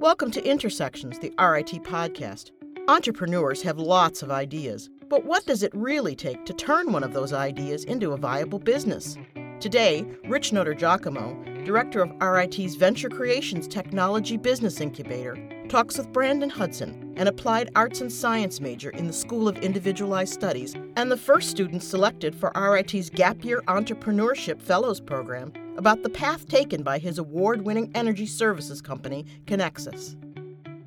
Welcome to Intersections, the RIT podcast. Entrepreneurs have lots of ideas, but what does it really take to turn one of those ideas into a viable business? Today, Rich Notargiacomo, director of RIT's Venture Creations Technology Business Incubator, talks with Brandon Hudson, an applied arts and science major in the School of Individualized Studies and the first student selected for RIT's Gap Year Entrepreneurship Fellows Program, about the path taken by his award winning energy services company, Conexus.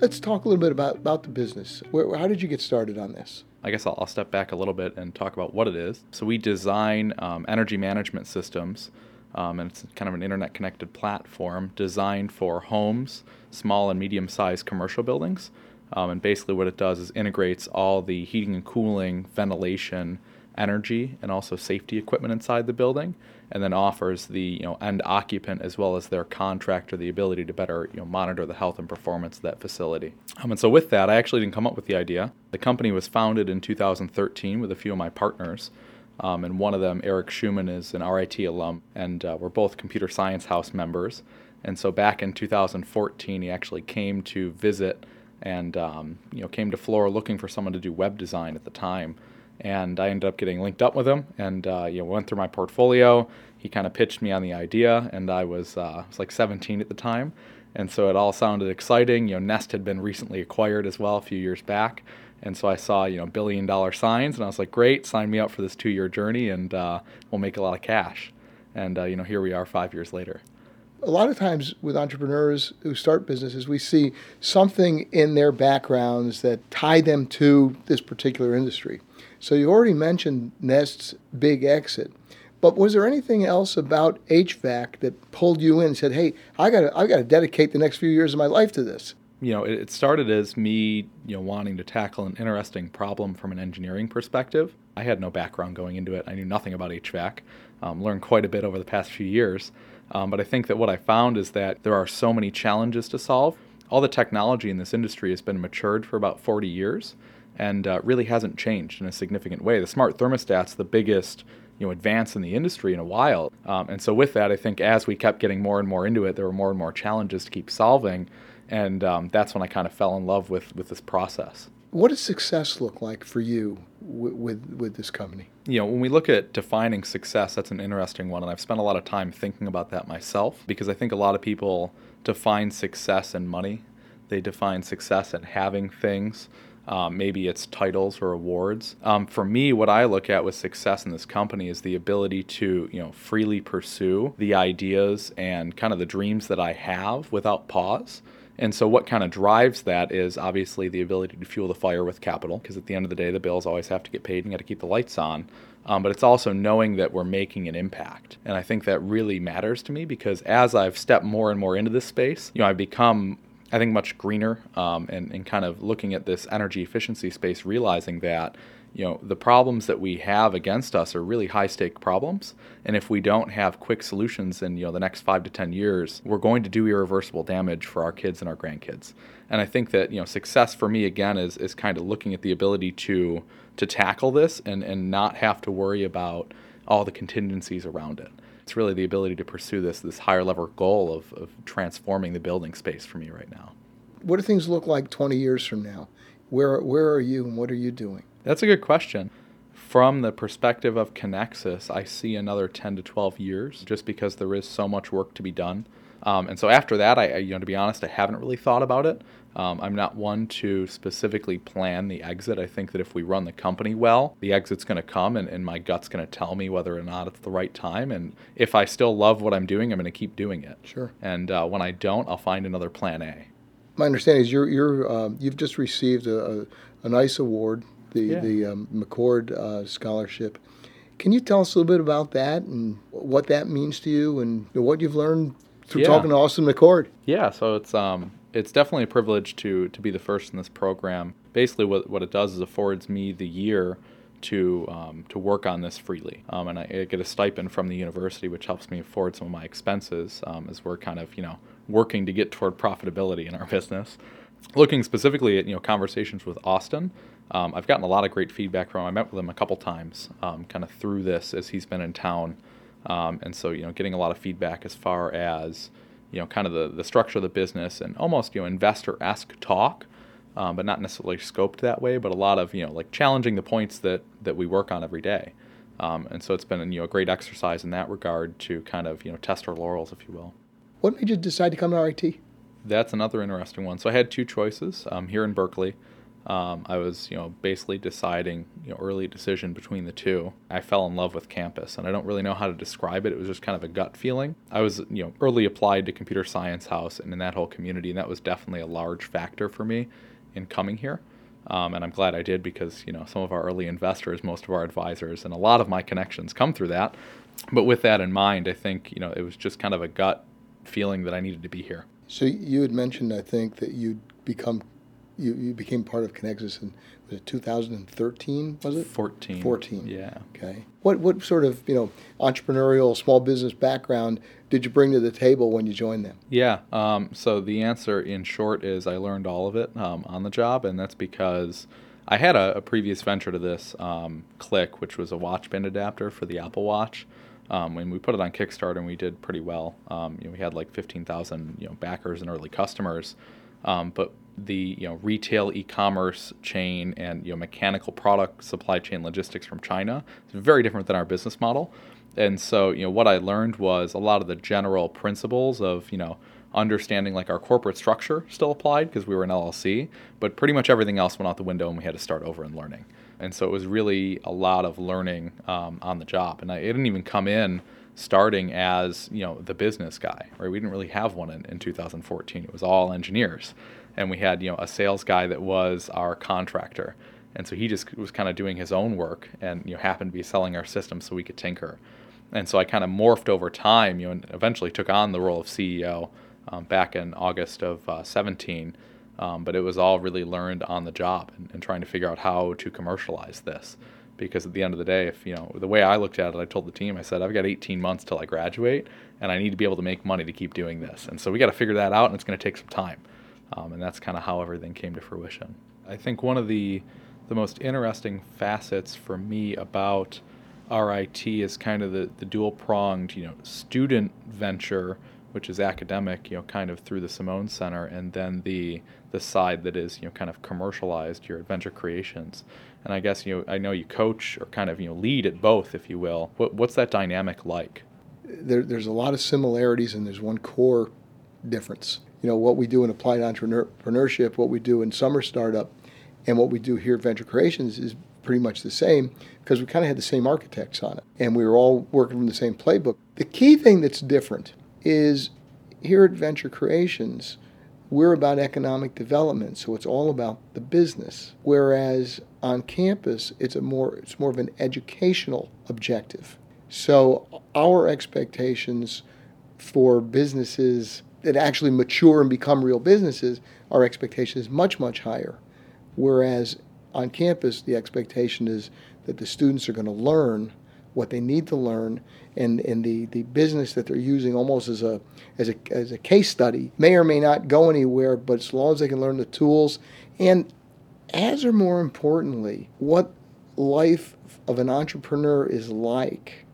Let's talk a little bit about, about the business. Where, how did you get started on this? I guess I'll, I'll, step back a little bit and talk about what it is. So, we design um, energy management systems, um, and it's kind of an internet connected platform designed for homes, small and medium sized commercial buildings. Um, and basically, what it does is integrates all the heating and cooling, ventilation, energy, and also safety equipment inside the building, and then offers the you know end occupant as well as their contractor the ability to better you know monitor the health and performance of that facility. Um, and so with that, I actually didn't come up with the idea. The company was founded in 2013 with a few of my partners. Um, and one of them, Eric Schumann, is an RIT alum, and uh, we're both computer science house members. And so back in 2014, he actually came to visit and um, you know came to Flora looking for someone to do web design at the time and I ended up getting linked up with him and uh, you know went through my portfolio. He kind of pitched me on the idea, and I was uh, was like 17 at the time, and so it all sounded exciting. You know, Nest had been recently acquired as well a few years back, and so I saw you know billion dollar signs, and I was like, great, sign me up for this two year journey, and uh, we'll make a lot of cash. And uh, you know, here we are five years later a lot of times with entrepreneurs who start businesses, we see something in their backgrounds that tie them to this particular industry. So you already mentioned Nest's big exit. But was there anything else about HVAC that pulled you in and said, "Hey, I got to I got to dedicate the next few years of my life to this"? You know, it started as me, you know, wanting to tackle an interesting problem from an engineering perspective. I had no background going into it. I knew nothing about HVAC. Um, learned quite a bit over the past few years. Um, but I think that what I found is that there are so many challenges to solve. All the technology in this industry has been matured for about 40 years and uh, really hasn't changed in a significant way. The smart thermostat's the biggest you know advance in the industry in a while, um, and so with that, I think as we kept getting more and more into it, there were more and more challenges to keep solving, and um, that's when I kind of fell in love with with this process. What does success look like for you with, with, with this company? You know, when we look at defining success, that's an interesting one, and I've spent a lot of time thinking about that myself because I think a lot of people define success in money. They define success in having things. Um, maybe it's titles or awards. Um, for me, what I look at with success in this company is the ability to, you know, freely pursue the ideas and kind of the dreams that I have without pause. And so, what kind of drives that is obviously the ability to fuel the fire with capital, because at the end of the day, the bills always have to get paid and you got to keep the lights on. Um, but it's also knowing that we're making an impact. And I think that really matters to me because as I've stepped more and more into this space, you know, I've become I think much greener um, and, and kind of looking at this energy efficiency space, realizing that you know the problems that we have against us are really high stake problems and if we don't have quick solutions in you know the next 5 to 10 years we're going to do irreversible damage for our kids and our grandkids and i think that you know success for me again is is kind of looking at the ability to to tackle this and and not have to worry about all the contingencies around it it's really the ability to pursue this this higher level goal of, of transforming the building space for me right now. What do things look like 20 years from now? Where where are you and what are you doing? That's a good question. From the perspective of Conexus, I see another 10 to 12 years just because there is so much work to be done. Um, and so after that, I, you know, to be honest, I haven't really thought about it. Um, I'm not one to specifically plan the exit. I think that if we run the company well, the exit's going to come, and, and my gut's going to tell me whether or not it's the right time. And if I still love what I'm doing, I'm going to keep doing it. Sure. And uh, when I don't, I'll find another plan A. My understanding is you're, you're um, you've just received a, a, a nice award, the yeah. the um, McChord uh, Scholarship. Can you tell us a little bit about that and what that means to you and what you've learned through yeah. talking to Austin McChord? Yeah, so it's um, it's definitely a privilege to to be the first in this program. Basically, what what it does is affords me the year to um, to work on this freely, um, and I, I, get a stipend from the university, which helps me afford some of my expenses um, as we're kind of you know working to get toward profitability in our business. Looking specifically at you know conversations with Austin, um, I've gotten a lot of great feedback from him. I met with him a couple times, um, kind of through this as he's been in town, um, and so you know getting a lot of feedback as far as you know, kind of the, the structure of the business and almost, you know, investor esque talk, um, but not necessarily scoped that way, but a lot of, you know, like challenging the points that, that we work on every day. Um, and so it's been you know, a great exercise in that regard to kind of, you know, test our laurels, if you will. What made you decide to come to RIT? That's another interesting one. So I had two choices um, here in Berkeley. Um, I was, you know, basically deciding, you know, early decision between the two. I fell in love with campus, and I don't really know how to describe it. It was just kind of a gut feeling. I was, you know, early applied to Computer Science House and in that whole community, and that was definitely a large factor for me in coming here. Um, and I'm glad I did because, you know, some of our early investors, most of our advisors, and a lot of my connections come through that. But with that in mind, I think, you know, it was just kind of a gut feeling that I needed to be here. So you had mentioned, I think, that you'd become you, you became part of Connexus in was it 2013? Was it 14? 14. Yeah. Okay. What what sort of you know entrepreneurial small business background did you bring to the table when you joined them? Yeah. Um, so the answer, in short, is I learned all of it um, on the job, and that's because I had a, a previous venture to this, um, Click, which was a watch band adapter for the Apple Watch. Um, and we put it on Kickstarter, and we did pretty well. Um, you know, we had like 15,000 you know backers and early customers. Um, but the you know retail e-commerce chain and you know mechanical product supply chain logistics from China is very different than our business model. And so you know what I learned was a lot of the general principles of you know understanding like our corporate structure still applied because we were an LLC, but pretty much everything else went out the window and we had to start over and learning. And so it was really a lot of learning um, on the job. And I, didn't even come in starting as you know the business guy right? We didn't really have one in, in 2014 it was all engineers. And we had you know a sales guy that was our contractor. And so he just was kind of doing his own work and you know happened to be selling our system so we could tinker. And so i kind of morphed over time you know and eventually took on the role of ceo um, back in august of uh, 17 um, but it was all really learned on the job and, and trying to figure out how to commercialize this. Because at the end of the day, if you know the way I looked at it, I told the team, I said, I've got 18 months till I graduate, and I need to be able to make money to keep doing this, and so we got to figure that out, and it's going to take some time, um, and that's kind of how everything came to fruition. I think one of the the most interesting facets for me about RIT is kind of the, the dual pronged, you know, student venture, which is academic, you know, kind of through the Simone Center, and then the the side that is, you know, kind of commercialized, your adventure creations and I guess you know, I know you coach or kind of you know lead at both, if you will. What, what's that dynamic like? There, there's a lot of similarities, and there's one core difference. You know what we do in applied entrepreneurship, what we do in summer startup, and what we do here at Venture Creations is pretty much the same because we kind of had the same architects on it, and we were all working from the same playbook. The key thing that's different is here at Venture Creations we're about economic development, so it's all about the business. Whereas on campus, it's a more it's more of an educational objective. So our expectations for businesses that actually mature and become real businesses, our expectation is much much higher. Whereas on campus, the expectation is that the students are going to learn what they need to learn, and, and the, the business that they're using almost as a, as, a, as a case study may or may not go anywhere, but as long as they can learn the tools, and as or more importantly, what life of an entrepreneur is like.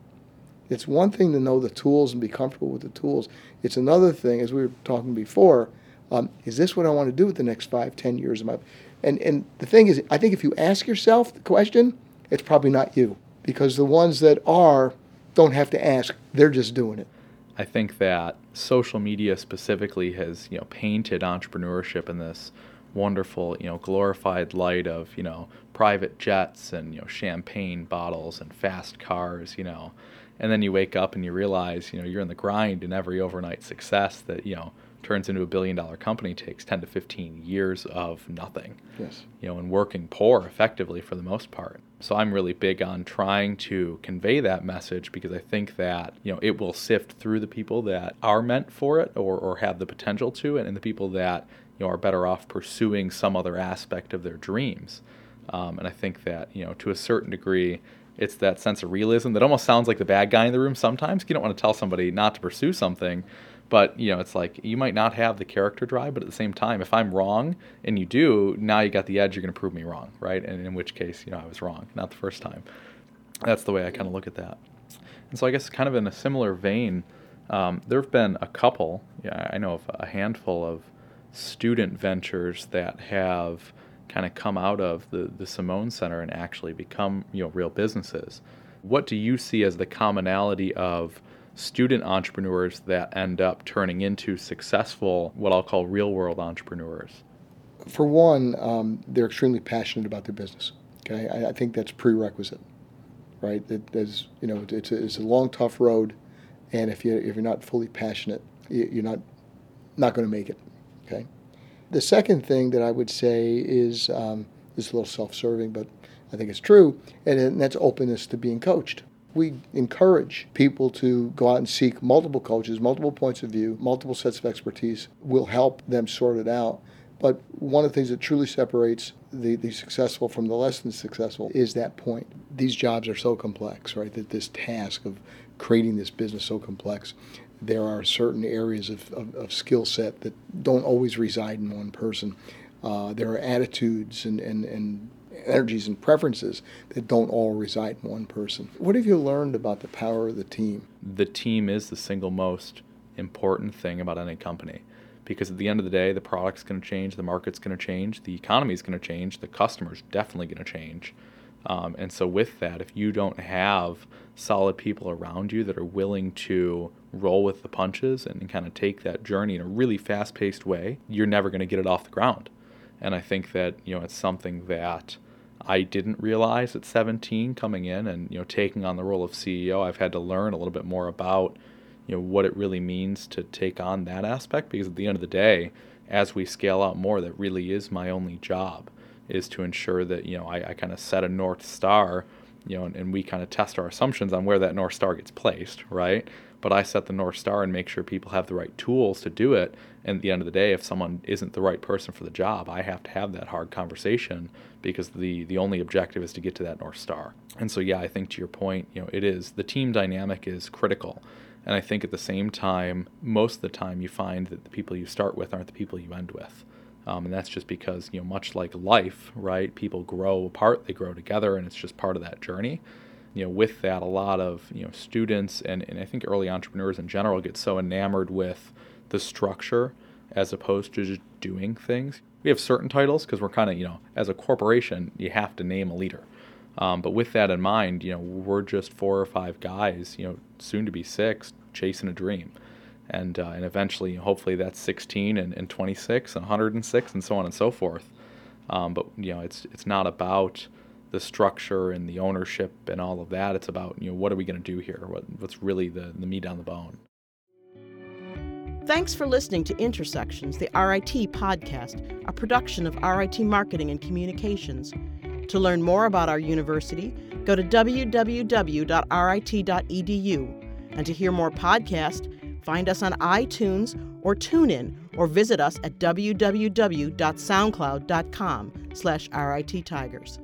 It's one thing to know the tools and be comfortable with the tools. It's another thing, as we were talking before, um, is this what I want to do with the next five, ten years of my and and the thing is, I think if you ask yourself the question, it's probably not you because the ones that are don't have to ask, they're just doing it. I think that social media specifically has, you know, painted entrepreneurship in this wonderful, you know, glorified light of, you know, private jets and, you know, champagne bottles and fast cars, you know. And then you wake up and you realize, you know, you're in the grind and every overnight success that, you know, turns into a billion dollar company takes 10 to 15 years of nothing. Yes. You know, and working poor effectively for the most part. So I'm really big on trying to convey that message because I think that, you know, it will sift through the people that are meant for it or, or have the potential to and the people that, you know, are better off pursuing some other aspect of their dreams. Um, and I think that, you know, to a certain degree, it's that sense of realism that almost sounds like the bad guy in the room sometimes. You don't want to tell somebody not to pursue something, but you know, it's like you might not have the character drive, but at the same time, if I'm wrong and you do, now you got the edge. You're going to prove me wrong, right? And in which case, you know, I was wrong, not the first time. That's the way I kind of look at that. And so I guess kind of in a similar vein, Um, there have been a couple, yeah, I know of a handful of student ventures that have kind of come out of the, the Simone Center and actually become you know real businesses. What do you see as the commonality of student entrepreneurs that end up turning into successful, what I'll call real world entrepreneurs? For one, um, they're extremely passionate about their business. Okay, I, I think that's prerequisite, right? That there's you know it's a, it's a long tough road, and if you if you're not fully passionate, you're not not going to make it. Okay. The second thing that I would say is um, is a little self-serving, but I think it's true, and that's openness to being coached. We encourage people to go out and seek multiple coaches, multiple points of view, multiple sets of expertise. Will help them sort it out. But one of the things that truly separates the, the successful from the less than successful is that point. These jobs are so complex, right? That this task of creating this business so complex there are certain areas of, of, of skill set that don't always reside in one person. Uh, there are attitudes and, and, and energies and preferences that don't all reside in one person. What have you learned about the power of the team? The team is the single most important thing about any company because at the end of the day, the product's going to change, the market's going to change, the economy's going to change, the customer's definitely going to change. Um, and so, with that, if you don't have solid people around you that are willing to roll with the punches and, kind of take that journey in a really fast paced way, you're never going to get it off the ground. And I think that, you know, it's something that I didn't realize at 17 coming in and, you know, taking on the role of CEO. I've had to learn a little bit more about, you know, what it really means to take on that aspect because at the end of the day, as we scale out more, that really is my only job is to ensure that you know I, I kind of set a north star, you know, and, and we kind of test our assumptions on where that north star gets placed, right? But I set the north star and make sure people have the right tools to do it. And at the end of the day, if someone isn't the right person for the job, I have to have that hard conversation because the the only objective is to get to that north star. And so yeah, I think to your point, you know, it is the team dynamic is critical. And I think at the same time, most of the time you find that the people you start with aren't the people you end with. Um, and that's just because, you know, much like life, right? People grow apart, they grow together, and it's just part of that journey. You know, with that, a lot of, you know, students and, and I think early entrepreneurs in general get so enamored with the structure as opposed to just doing things. We have certain titles because we're kind of, you know, as a corporation, you have to name a leader. Um, but with that in mind, you know, we're just four or five guys, you know, soon to be six, chasing a dream and uh, and eventually, hopefully, that's 16 and, and 26 and 106 and so on and so forth. Um, but you know, it's it's not about the structure and the ownership and all of that. It's about you know what are we going to do here? What what's really the the meat on the bone. Thanks for listening to Intersections, the RIT podcast, a production of RIT Marketing and Communications. To learn more about our university, go to www.rit.edu. And to hear more podcasts, Find us on iTunes or TuneIn or visit us at www.soundcloud.com slash RIT Tigers.